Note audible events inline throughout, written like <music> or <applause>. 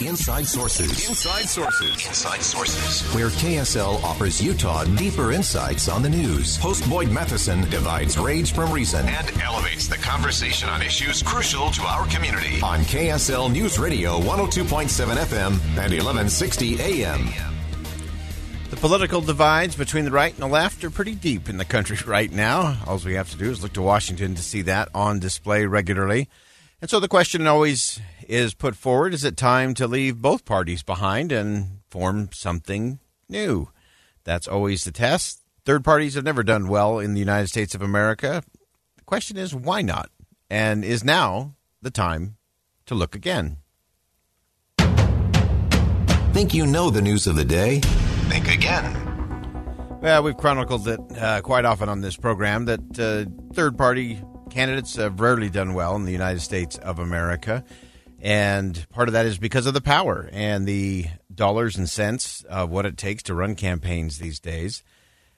Inside Sources. Inside Sources. Inside Sources. Where KSL offers Utah deeper insights on the news. Host Boyd Matheson divides rage from reason and elevates the conversation on issues crucial to our community. On KSL News Radio 102.7 FM and 1160 AM. The political divides between the right and the left are pretty deep in the country <laughs> right now. All we have to do is look to Washington to see that on display regularly. And so the question always is put forward is it time to leave both parties behind and form something new? That's always the test. Third parties have never done well in the United States of America. The question is why not? And is now the time to look again? Think you know the news of the day? Think again. Well, we've chronicled it uh, quite often on this program that uh, third party candidates have rarely done well in the United States of America. And part of that is because of the power and the dollars and cents of what it takes to run campaigns these days.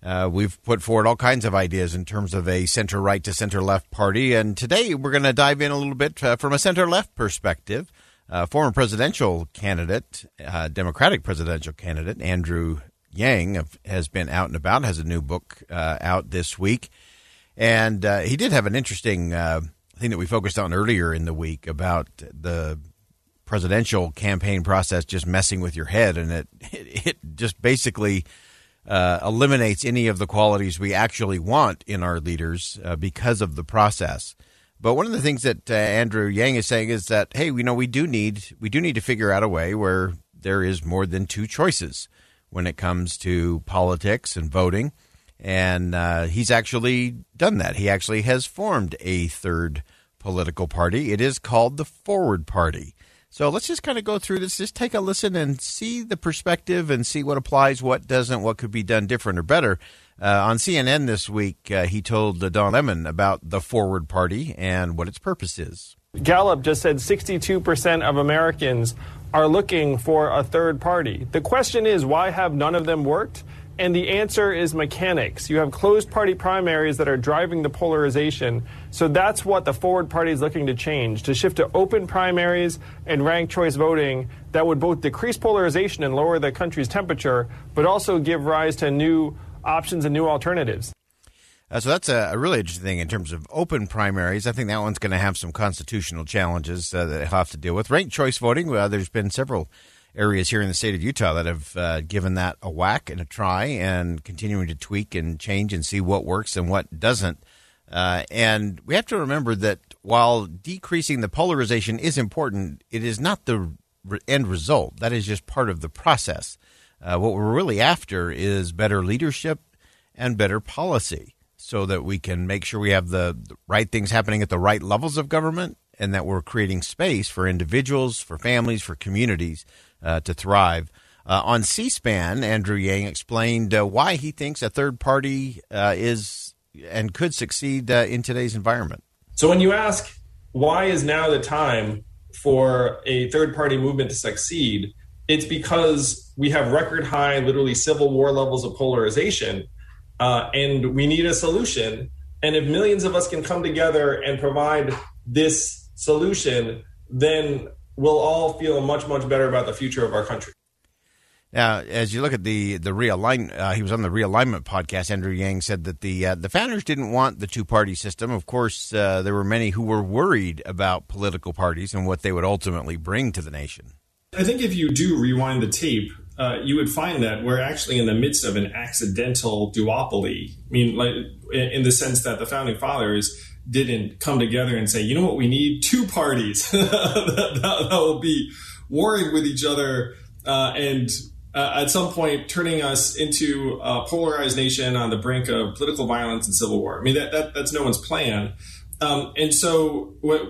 Uh, we've put forward all kinds of ideas in terms of a center right to center left party. And today we're going to dive in a little bit uh, from a center left perspective. Uh, former presidential candidate, uh, Democratic presidential candidate, Andrew Yang, has been out and about, has a new book uh, out this week. And uh, he did have an interesting uh, thing that we focused on earlier in the week about the presidential campaign process just messing with your head, and it it, <laughs> it just basically uh, eliminates any of the qualities we actually want in our leaders uh, because of the process. But one of the things that uh, Andrew Yang is saying is that hey, we know we do need we do need to figure out a way where there is more than two choices when it comes to politics and voting and uh, he's actually done that. He actually has formed a third political party. It is called the Forward Party. So let's just kind of go through this, just take a listen and see the perspective and see what applies, what doesn't, what could be done different or better. Uh, on CNN this week, uh, he told Don Lemon about the Forward Party and what its purpose is. Gallup just said 62% of Americans are looking for a third party. The question is, why have none of them worked? And the answer is mechanics. You have closed party primaries that are driving the polarization. So that's what the Forward Party is looking to change to shift to open primaries and ranked choice voting that would both decrease polarization and lower the country's temperature, but also give rise to new options and new alternatives. Uh, so that's a, a, really interesting thing in terms of open primaries. I think that one's going to have some constitutional challenges uh, that have to deal with. Ranked choice voting, well, there's been several areas here in the state of Utah that have uh, given that a whack and a try and continuing to tweak and change and see what works and what doesn't. Uh, and we have to remember that while decreasing the polarization is important, it is not the end result. That is just part of the process. Uh, what we're really after is better leadership and better policy so that we can make sure we have the right things happening at the right levels of government and that we're creating space for individuals, for families, for communities uh, to thrive. Uh, on C-SPAN, Andrew Yang explained uh, why he thinks a third party uh, is and could succeed uh, in today's environment. So, when you ask why is now the time for a third party movement to succeed, it's because we have record high, literally civil war levels of polarization, uh, and we need a solution. And if millions of us can come together and provide this solution, then we'll all feel much, much better about the future of our country. Now, as you look at the the realign, uh, he was on the realignment podcast. Andrew Yang said that the uh, the founders didn't want the two party system. Of course, uh, there were many who were worried about political parties and what they would ultimately bring to the nation. I think if you do rewind the tape, uh, you would find that we're actually in the midst of an accidental duopoly. I mean, like in the sense that the founding fathers didn't come together and say, you know what, we need two parties <laughs> that, that, will be warring with each other uh, and uh, at some point turning us into a polarized nation on the brink of political violence and civil war. I mean, that, that that's no one's plan. Um, and so, what,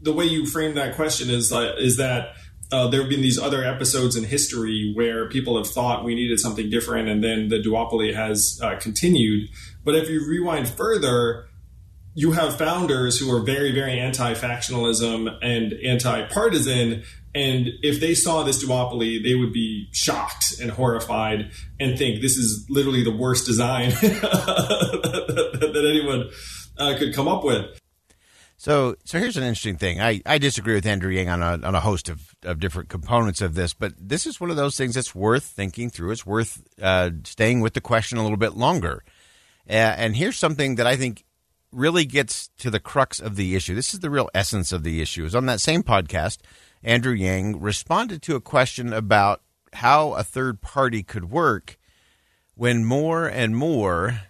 the way you frame that question is uh, is that uh, there have been these other episodes in history where people have thought we needed something different, and then the duopoly has uh, continued. But if you rewind further, you have founders who are very, very anti factionalism and anti partisan. And if they saw this duopoly, they would be shocked and horrified and think this is literally the worst design <laughs> that, anyone uh, could come up with. So, so here's an interesting thing. I, I disagree with Andrew Yang on a, on a host of, of different components of this, but this is one of those things that's worth thinking through. It's worth uh, staying with the question a little bit longer. Uh, and here's something that I think really gets to the crux of the issue. This is the real essence of the issue. Is on that same podcast, Andrew Yang responded to a question about how a third party could work when more and more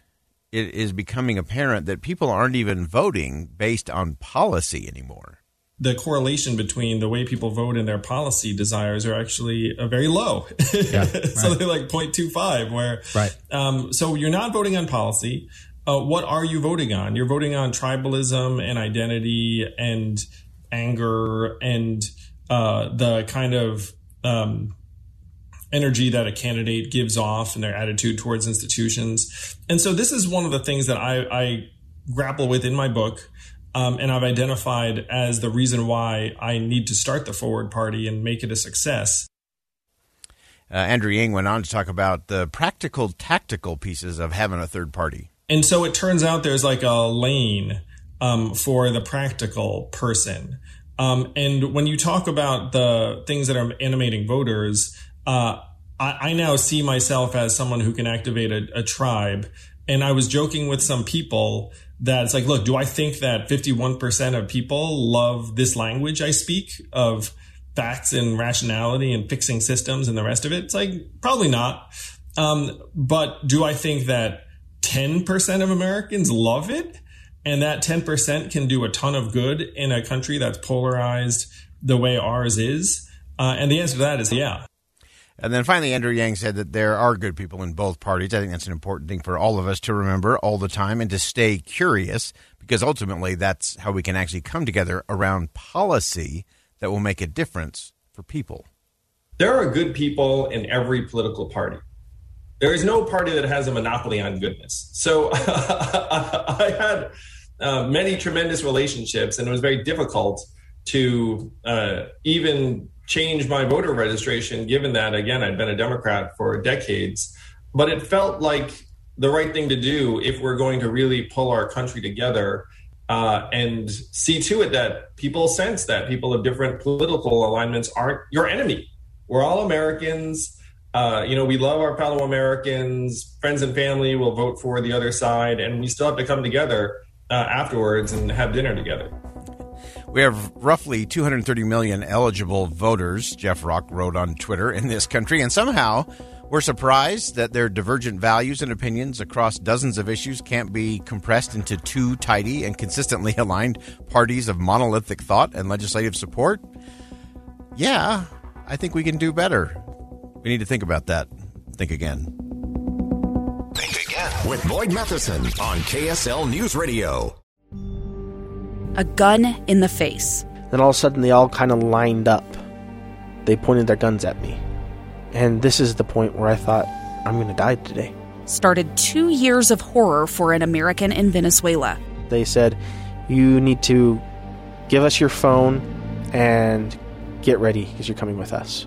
it is becoming apparent that people aren't even voting based on policy anymore. The correlation between the way people vote and their policy desires are actually uh, very low. <laughs> Yeah, right. so they're like 0.25, where, right. Um, so you're not voting on policy uh, what are you voting on? You're voting on tribalism and identity and anger and uh, the kind of um, energy that a candidate gives off and their attitude towards institutions. And so this is one of the things that I, I grapple with in my book. Um, and I've identified as the reason why I need to start the Forward Party and make it a success. Uh, Andrew Yang went on to talk about the practical, tactical pieces of having a third party. And so it turns out there's like a lane um, for the practical person. Um, and when you talk about the things that are animating voters, uh, I, I, now see myself as someone who can activate a, a tribe. And I was joking with some people that it's like, look, do I think that 51% of people love this language I speak of facts and rationality and fixing systems and the rest of it? It's like, probably not. Um, but do I think that 10% of Americans love it. And that 10% can do a ton of good in a country that's polarized the way ours is. Uh, and the answer to that is yeah. And then finally, Andrew Yang said that there are good people in both parties. I think that's an important thing for all of us to remember all the time and to stay curious because ultimately that's how we can actually come together around policy that will make a difference for people. There are good people in every political party. There is no party that has a monopoly on goodness. So <laughs> I had uh, many tremendous relationships, and it was very difficult to uh, even change my voter registration, given that, again, I'd been a Democrat for decades. But it felt like the right thing to do if we're going to really pull our country together uh, and see to it that people sense that people of different political alignments aren't your enemy. We're all Americans uh, you know, we love our fellow Americans, friends and family will vote for the other side, and we still have to come together uh, afterwards and have dinner together. We have roughly 230 million eligible voters, Jeff Rock wrote on Twitter, in this country, and somehow we're surprised that their divergent values and opinions across dozens of issues can't be compressed into two tidy and consistently aligned parties of monolithic thought and legislative support. Yeah, I think we can do better. We need to think about that. Think again. Think again with Boyd Matheson on KSL News Radio. A gun in the face. Then all of a sudden, they all kind of lined up. They pointed their guns at me. And this is the point where I thought, I'm going to die today. Started two years of horror for an American in Venezuela. They said, You need to give us your phone and get ready because you're coming with us.